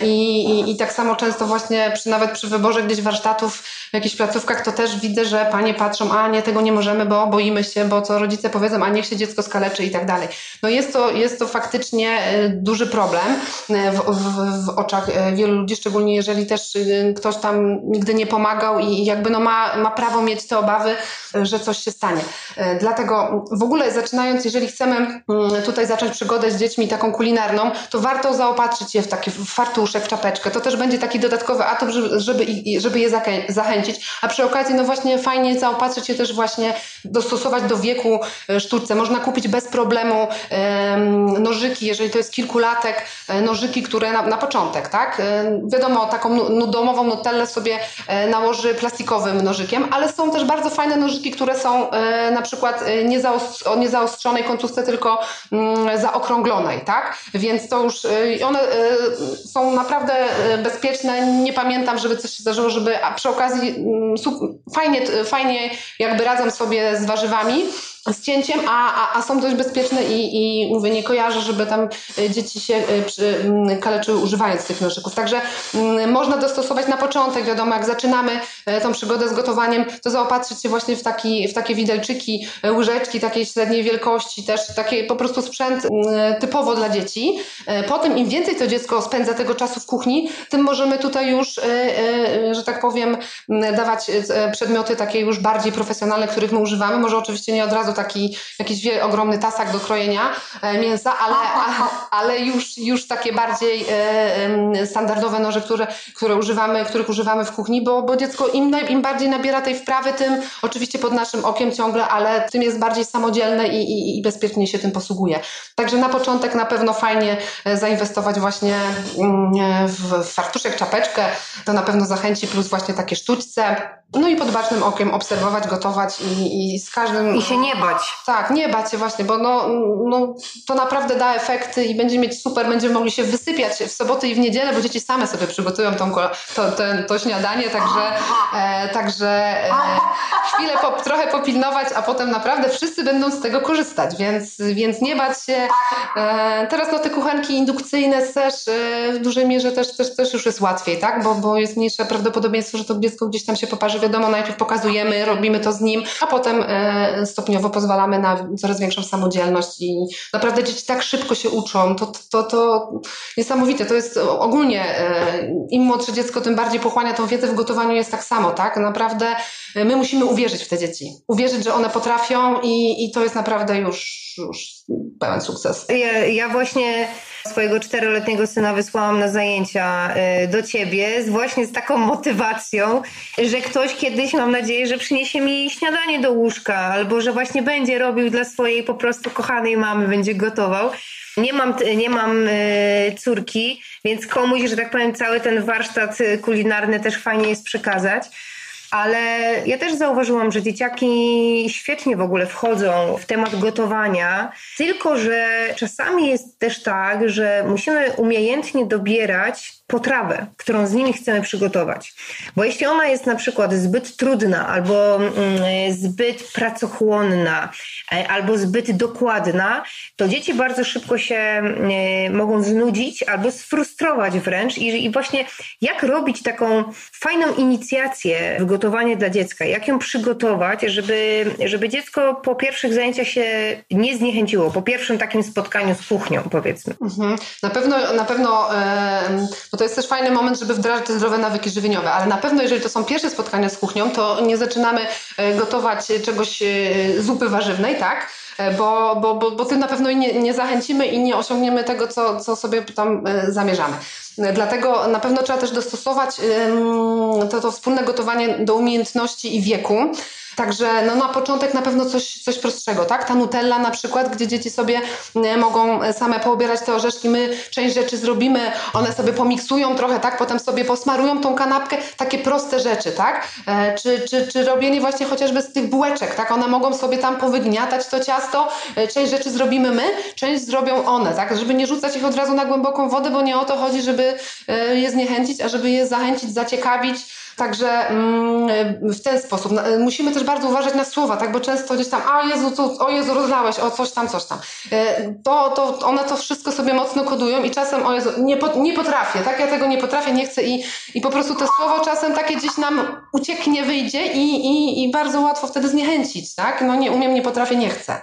i, i, i tak samo często właśnie przy, nawet przy wyborze gdzieś warsztatów w jakichś placówkach to też widzę, że panie patrzą, a nie, tego nie możemy, bo boimy się, bo co rodzice powiedzą, a niech się dziecko skaleczy i tak dalej. No jest to, jest to faktycznie y, duży problem y, w, w, w oczach y, wielu ludzi, szczególnie jeżeli też ktoś tam nigdy nie pomagał i jakby no ma, ma prawo mieć te obawy, że coś się stanie. E, dlatego w ogóle zaczynając, jeżeli chcemy mm, tutaj zacząć przygodę z dziećmi taką kulinarną, to warto zaopatrzyć je w taki fartuszek, w czapeczkę. To też będzie taki dodatkowy atut, żeby, żeby je zachęcić. A przy okazji, no właśnie fajnie zaopatrzyć je też właśnie, dostosować do wieku e, sztuczce. Można kupić bez problemu nożyki, jeżeli to jest kilkulatek, e, nożyki, które na, na początek, tak? Wiadomo, taką domową nutellę sobie nałoży plastikowym nożykiem, ale są też bardzo fajne nożyki, które są e, na przykład e, o niezaostrzonej końcówce, tylko mm, zaokrąglonej, tak? Więc to już, e, one są naprawdę bezpieczne. Nie pamiętam, żeby coś się zdarzyło, żeby, a przy okazji mm, fajnie, fajnie jakby radzą sobie z warzywami z cięciem, a, a, a są dość bezpieczne i, i mówię, nie kojarzę, żeby tam e, dzieci się e, przy, mm, kaleczyły używając tych nożyków. Także mm, można dostosować na początek, wiadomo, jak zaczynamy e, tą przygodę z gotowaniem, to zaopatrzyć się właśnie w, taki, w takie widelczyki, łyżeczki takiej średniej wielkości, też taki po prostu sprzęt mm, typowo dla dzieci. Potem im więcej to dziecko spędza tego czasu w kuchni, tym możemy tutaj już, że tak powiem, dawać przedmioty takie już bardziej profesjonalne, których my używamy. Może oczywiście nie od razu taki jakiś ogromny tasak do krojenia e, mięsa, ale, ale już, już takie bardziej e, standardowe noże, które, które używamy, których używamy w kuchni, bo, bo dziecko im, im bardziej nabiera tej wprawy, tym oczywiście pod naszym okiem ciągle, ale tym jest bardziej samodzielne i, i, i bezpiecznie się tym posługuje. Także na początek na pewno fajnie e, zainwestować właśnie mm, w fartuszek, czapeczkę, to na pewno zachęci, plus właśnie takie sztućce. No i pod bacznym okiem obserwować, gotować i, i z każdym... I się nie bać. Tak, nie bać się właśnie, bo no, no, to naprawdę da efekty i będziemy mieć super, będziemy mogli się wysypiać w soboty i w niedzielę, bo dzieci same sobie przygotują tą, to, to, to śniadanie, także, e, także e, chwilę po, trochę popilnować, a potem naprawdę wszyscy będą z tego korzystać, więc, więc nie bać się. E, teraz no te kuchenki indukcyjne też e, w dużej mierze też, też, też już jest łatwiej, tak? Bo, bo jest mniejsze prawdopodobieństwo, że to dziecko gdzieś tam się poparzy. Wiadomo, najpierw pokazujemy, robimy to z nim, a potem e, stopniowo pozwalamy na coraz większą samodzielność i naprawdę dzieci tak szybko się uczą. To, to, to niesamowite. To jest ogólnie im młodsze dziecko, tym bardziej pochłania tą wiedzę w gotowaniu jest tak samo, tak? Naprawdę my musimy uwierzyć uwierzyć w te dzieci. Uwierzyć, że one potrafią i, i to jest naprawdę już, już pełen sukces. Ja, ja właśnie swojego czteroletniego syna wysłałam na zajęcia y, do ciebie, właśnie z taką motywacją, że ktoś kiedyś, mam nadzieję, że przyniesie mi śniadanie do łóżka, albo że właśnie będzie robił dla swojej po prostu kochanej mamy, będzie gotował. Nie mam, nie mam y, córki, więc komuś, że tak powiem, cały ten warsztat kulinarny też fajnie jest przekazać ale ja też zauważyłam, że dzieciaki świetnie w ogóle wchodzą w temat gotowania, tylko że czasami jest też tak, że musimy umiejętnie dobierać potrawę, którą z nimi chcemy przygotować. Bo jeśli ona jest na przykład zbyt trudna, albo mm, zbyt pracochłonna, e, albo zbyt dokładna, to dzieci bardzo szybko się e, mogą znudzić albo sfrustrować wręcz. I, właśnie jak robić taką fajną inicjację w gotowanie dla dziecka, jak ją przygotować, żeby, żeby dziecko po pierwszych zajęciach się nie zniechęciło, po pierwszym takim spotkaniu z kuchnią, powiedzmy. Mhm. Na pewno, na pewno, bo to jest też fajny moment, żeby wdrażać te zdrowe nawyki żywieniowe, ale na pewno jeżeli to są pierwsze spotkania z kuchnią, to nie zaczynamy e, gotować czegoś, e, zupy warzywnej, tak? E, bo, bo, bo, bo tym na pewno nie, nie zachęcimy i nie osiągniemy tego, co, co sobie tam zamierzamy. Dlatego na pewno trzeba też dostosować to, to wspólne gotowanie do umiejętności i wieku. Także no, na początek na pewno coś, coś prostszego, tak? Ta Nutella na przykład, gdzie dzieci sobie mogą e, same poobierać te orzeszki, my część rzeczy zrobimy, one sobie pomiksują trochę, tak? Potem sobie posmarują tą kanapkę, takie proste rzeczy, tak? E, czy, czy, czy robienie właśnie chociażby z tych bułeczek, tak? One mogą sobie tam powygniatać to ciasto, e, część rzeczy zrobimy my, część zrobią one, tak? Żeby nie rzucać ich od razu na głęboką wodę, bo nie o to chodzi, żeby je zniechęcić, a żeby je zachęcić, zaciekawić, Także mm, w ten sposób. Musimy też bardzo uważać na słowa, tak? bo często gdzieś tam, a Jezu, to, o Jezu, rozlałeś, o coś tam, coś tam. E, to, to one to wszystko sobie mocno kodują i czasem, o Jezu, nie, nie potrafię, tak? Ja tego nie potrafię, nie chcę i, i po prostu to słowo czasem takie gdzieś nam ucieknie, wyjdzie i, i, i bardzo łatwo wtedy zniechęcić, tak? No nie umiem, nie potrafię, nie chcę.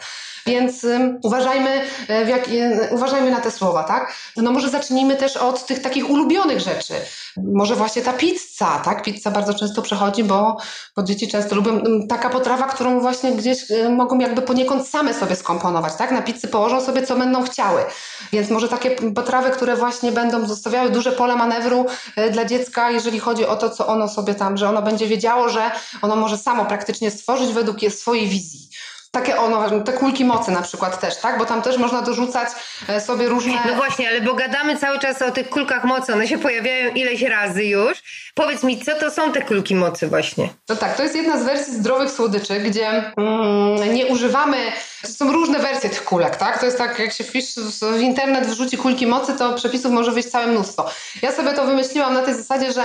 Więc uważajmy, e, jak, uważajmy na te słowa, tak? No może zacznijmy też od tych takich ulubionych rzeczy. Może właśnie ta pizza, tak? Pizza bardzo często przechodzi, bo, bo dzieci często lubią taka potrawa, którą właśnie gdzieś e, mogą jakby poniekąd same sobie skomponować, tak? Na pizzy położą sobie, co będą chciały. Więc może takie potrawy, które właśnie będą zostawiały duże pole manewru e, dla dziecka, jeżeli chodzi o to, co ono sobie tam, że ono będzie wiedziało, że ono może samo praktycznie stworzyć według swojej wizji takie ono, te kulki mocy na przykład też, tak? Bo tam też można dorzucać e, sobie różne... No właśnie, ale bo gadamy cały czas o tych kulkach mocy, one się pojawiają ileś razy już. Powiedz mi, co to są te kulki mocy właśnie? No tak, to jest jedna z wersji zdrowych słodyczy, gdzie mm, nie używamy... To są różne wersje tych kulek, tak? To jest tak, jak się wpisz w internet, wrzuci kulki mocy, to przepisów może wyjść całe mnóstwo. Ja sobie to wymyśliłam na tej zasadzie, że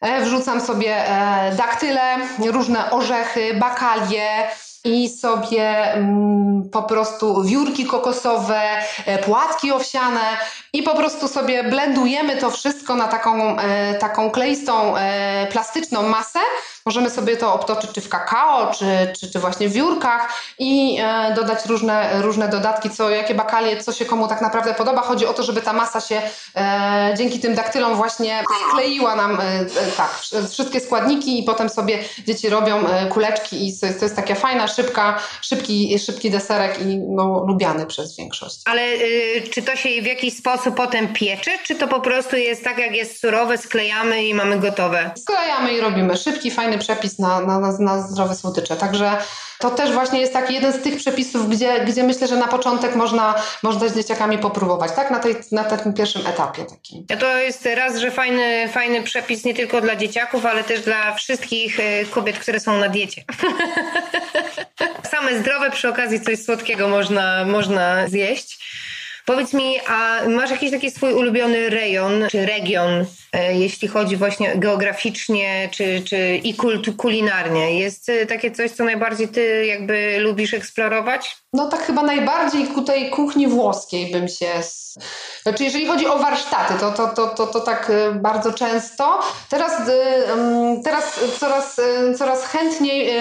e, wrzucam sobie e, daktyle, różne orzechy, bakalie, i sobie mm, po prostu wiórki kokosowe, e, płatki owsiane i po prostu sobie blendujemy to wszystko na taką, e, taką kleistą e, plastyczną masę. Możemy sobie to obtoczyć czy w kakao, czy, czy, czy właśnie w wiórkach i e, dodać różne, różne dodatki, co, jakie bakalie, co się komu tak naprawdę podoba. Chodzi o to, żeby ta masa się dzięki tym daktylom właśnie skleiła nam tak, wszystkie składniki i potem sobie dzieci robią kuleczki i to jest, to jest taka fajna, szybka, szybki, szybki deserek i no, lubiany przez większość. Ale y, czy to się w jakiś sposób potem piecze, czy to po prostu jest tak, jak jest surowe, sklejamy i mamy gotowe? Sklejamy i robimy szybki, fajny przepis na, na, na, na zdrowe słodycze. Także to też właśnie jest taki jeden z tych przepisów, gdzie, gdzie myślę, że na początek można, można z dzieciakami popróbować, tak? Na, tej, na tym pierwszym etapie takim. To jest raz, że fajny, fajny przepis nie tylko dla dzieciaków, ale też dla wszystkich e, kobiet, które są na diecie. Same zdrowe, przy okazji coś słodkiego można, można zjeść. Powiedz mi, a masz jakiś taki swój ulubiony rejon czy region, e, jeśli chodzi właśnie geograficznie czy, czy i kult, kulinarnie? Jest e, takie coś, co najbardziej ty jakby lubisz eksplorować? No tak chyba najbardziej ku tej kuchni włoskiej bym się... Znaczy jeżeli chodzi o warsztaty, to, to, to, to, to tak e, bardzo często. Teraz, teraz coraz, coraz chętniej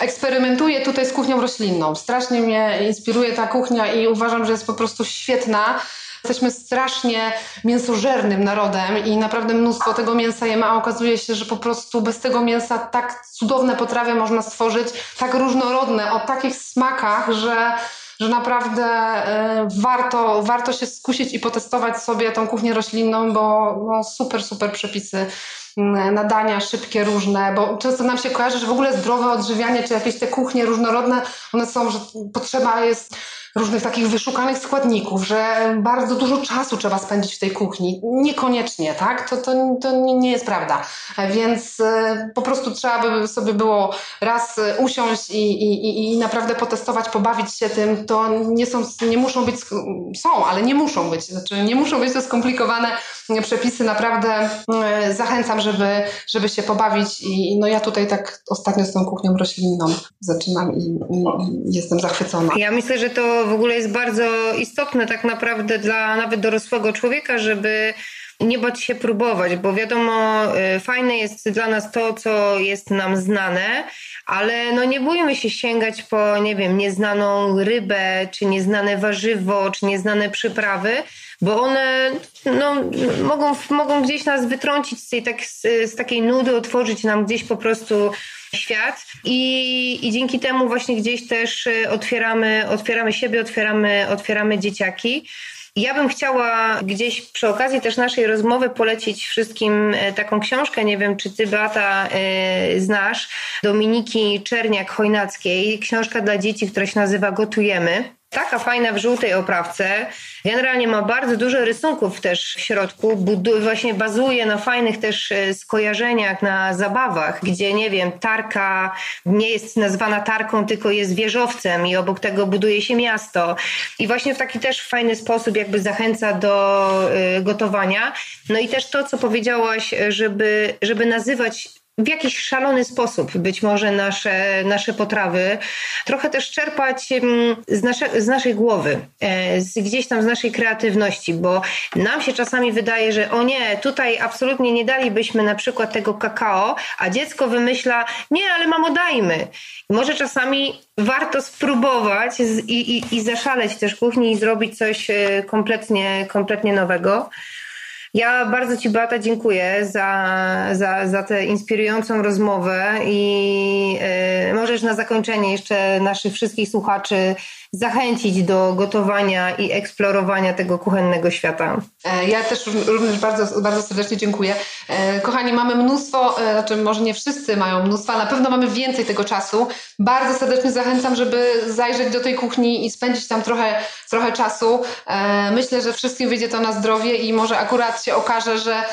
eksperymentuję tutaj z kuchnią roślinną. Strasznie mnie inspiruje ta kuchnia i uważam, że jest po prostu świetna. Jesteśmy strasznie mięsożernym narodem i naprawdę mnóstwo tego mięsa jemy, a okazuje się, że po prostu bez tego mięsa tak cudowne potrawy można stworzyć, tak różnorodne, o takich smakach, że że naprawdę y, warto, warto się skusić i potestować sobie tą kuchnię roślinną, bo no, super, super przepisy mm, nadania szybkie, różne, bo często nam się kojarzy, że w ogóle zdrowe odżywianie, czy jakieś te kuchnie różnorodne, one są, że potrzeba jest różnych takich wyszukanych składników, że bardzo dużo czasu trzeba spędzić w tej kuchni. Niekoniecznie, tak? To, to, to nie jest prawda. Więc e, po prostu trzeba by sobie było raz usiąść i, i, i naprawdę potestować, pobawić się tym. To nie są, nie muszą być, są, ale nie muszą być. Znaczy nie muszą być to skomplikowane przepisy. Naprawdę e, zachęcam, żeby, żeby się pobawić i no ja tutaj tak ostatnio z tą kuchnią roślinną zaczynam i, i jestem zachwycona. Ja myślę, że to w ogóle jest bardzo istotne tak naprawdę dla nawet dorosłego człowieka, żeby nie bać się próbować, bo wiadomo, y, fajne jest dla nas to, co jest nam znane, ale no nie bójmy się sięgać po, nie wiem, nieznaną rybę, czy nieznane warzywo, czy nieznane przyprawy, bo one no, mogą, mogą gdzieś nas wytrącić z, tej, tak, z, z takiej nudy, otworzyć nam gdzieś po prostu świat i, i dzięki temu właśnie gdzieś też y, otwieramy, otwieramy siebie, otwieramy, otwieramy dzieciaki. Ja bym chciała gdzieś przy okazji też naszej rozmowy polecić wszystkim e, taką książkę, nie wiem czy ty Beata yy, znasz, Dominiki Czerniak-Chojnackiej, książka dla dzieci, która się nazywa Gotujemy. Taka fajna w żółtej oprawce. Generalnie ma bardzo dużo rysunków też w środku. Budu- właśnie bazuje na fajnych też e, skojarzeniach, na zabawach, gdzie nie wiem, tarka nie jest nazwana tarką, tylko jest wieżowcem i obok tego buduje się miasto. I właśnie w taki też fajny sposób jakby zachęca do y, gotowania. No i też to, co powiedziałaś, żeby, żeby nazywać w jakiś szalony sposób być może nasze, nasze potrawy, trochę też czerpać z, nasze, z naszej głowy, e, z, gdzieś tam z naszej kreatywności, bo nam się czasami wydaje, że o nie, tutaj absolutnie nie dalibyśmy na przykład tego kakao, a dziecko wymyśla, nie, ale mamo dajmy. może czasami warto spróbować i, i, i zaszaleć też kuchni i zrobić coś e, kompletnie, kompletnie nowego. Ja bardzo Ci, Beata, dziękuję za, za, za tę inspirującą rozmowę i y, możesz na zakończenie jeszcze naszych wszystkich słuchaczy zachęcić do gotowania i eksplorowania tego kuchennego świata. E, ja też również bardzo, bardzo serdecznie dziękuję. E, kochani, mamy mnóstwo, e, znaczy może nie wszyscy mają mnóstwo, ale na pewno mamy więcej tego czasu. Bardzo serdecznie zachęcam, żeby zajrzeć do tej kuchni i spędzić tam trochę, trochę czasu. Myślę, że wszystkim wyjdzie to na zdrowie i może akurat się okaże, że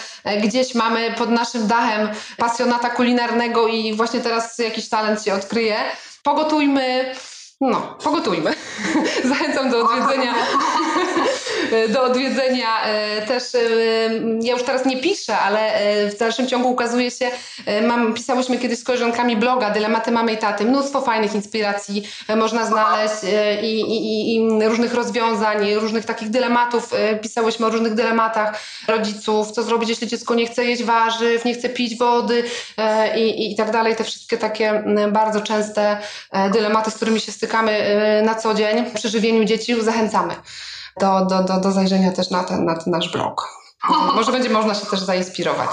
gdzieś mamy pod naszym dachem pasjonata kulinarnego i właśnie teraz jakiś talent się odkryje. Pogotujmy no, pogotujmy. Zachęcam do odwiedzenia, do odwiedzenia e, też, e, ja już teraz nie piszę, ale e, w dalszym ciągu ukazuje się, mam, pisałyśmy kiedyś z koleżankami bloga Dylematy Mamy i Taty. Mnóstwo fajnych inspiracji można znaleźć i, i, i różnych rozwiązań, różnych takich dylematów. Pisałyśmy o różnych dylematach rodziców, co zrobić, jeśli dziecko nie chce jeść warzyw, nie chce pić wody i, i tak dalej. Te wszystkie takie bardzo częste dylematy, z którymi się styka spotykamy y, na co dzień przy żywieniu dzieci, zachęcamy do, do, do, do zajrzenia też na ten, na ten nasz blog. Może będzie można się też zainspirować.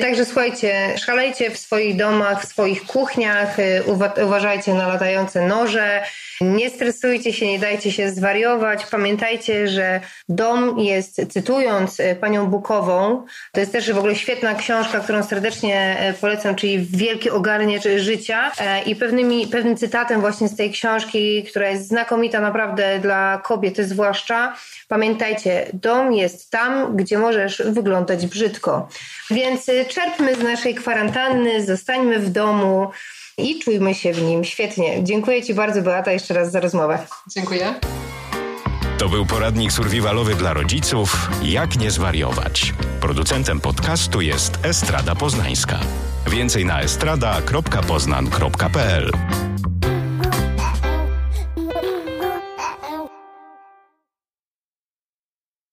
Także słuchajcie, szalejcie w swoich domach, w swoich kuchniach, y, uważajcie na latające noże, nie stresujcie się, nie dajcie się zwariować. Pamiętajcie, że dom jest, cytując y, panią Bukową, to jest też w ogóle świetna książka, którą serdecznie y, polecam, czyli Wielki ogarniacz życia i pewnymi, pewnym cytatem właśnie z tej książki, która jest znakomita naprawdę dla kobiety zwłaszcza. Pamiętajcie, dom jest tam, gdzie możesz wyglądać brzydko. Więc czerpmy z naszej kwarantanny, zostańmy w domu i czujmy się w nim świetnie. Dziękuję Ci bardzo, Beata, jeszcze raz za rozmowę. Dziękuję. To był poradnik survivalowy dla rodziców Jak nie zwariować. Producentem podcastu jest Estrada Poznańska. Więcej na estrada.poznan.pl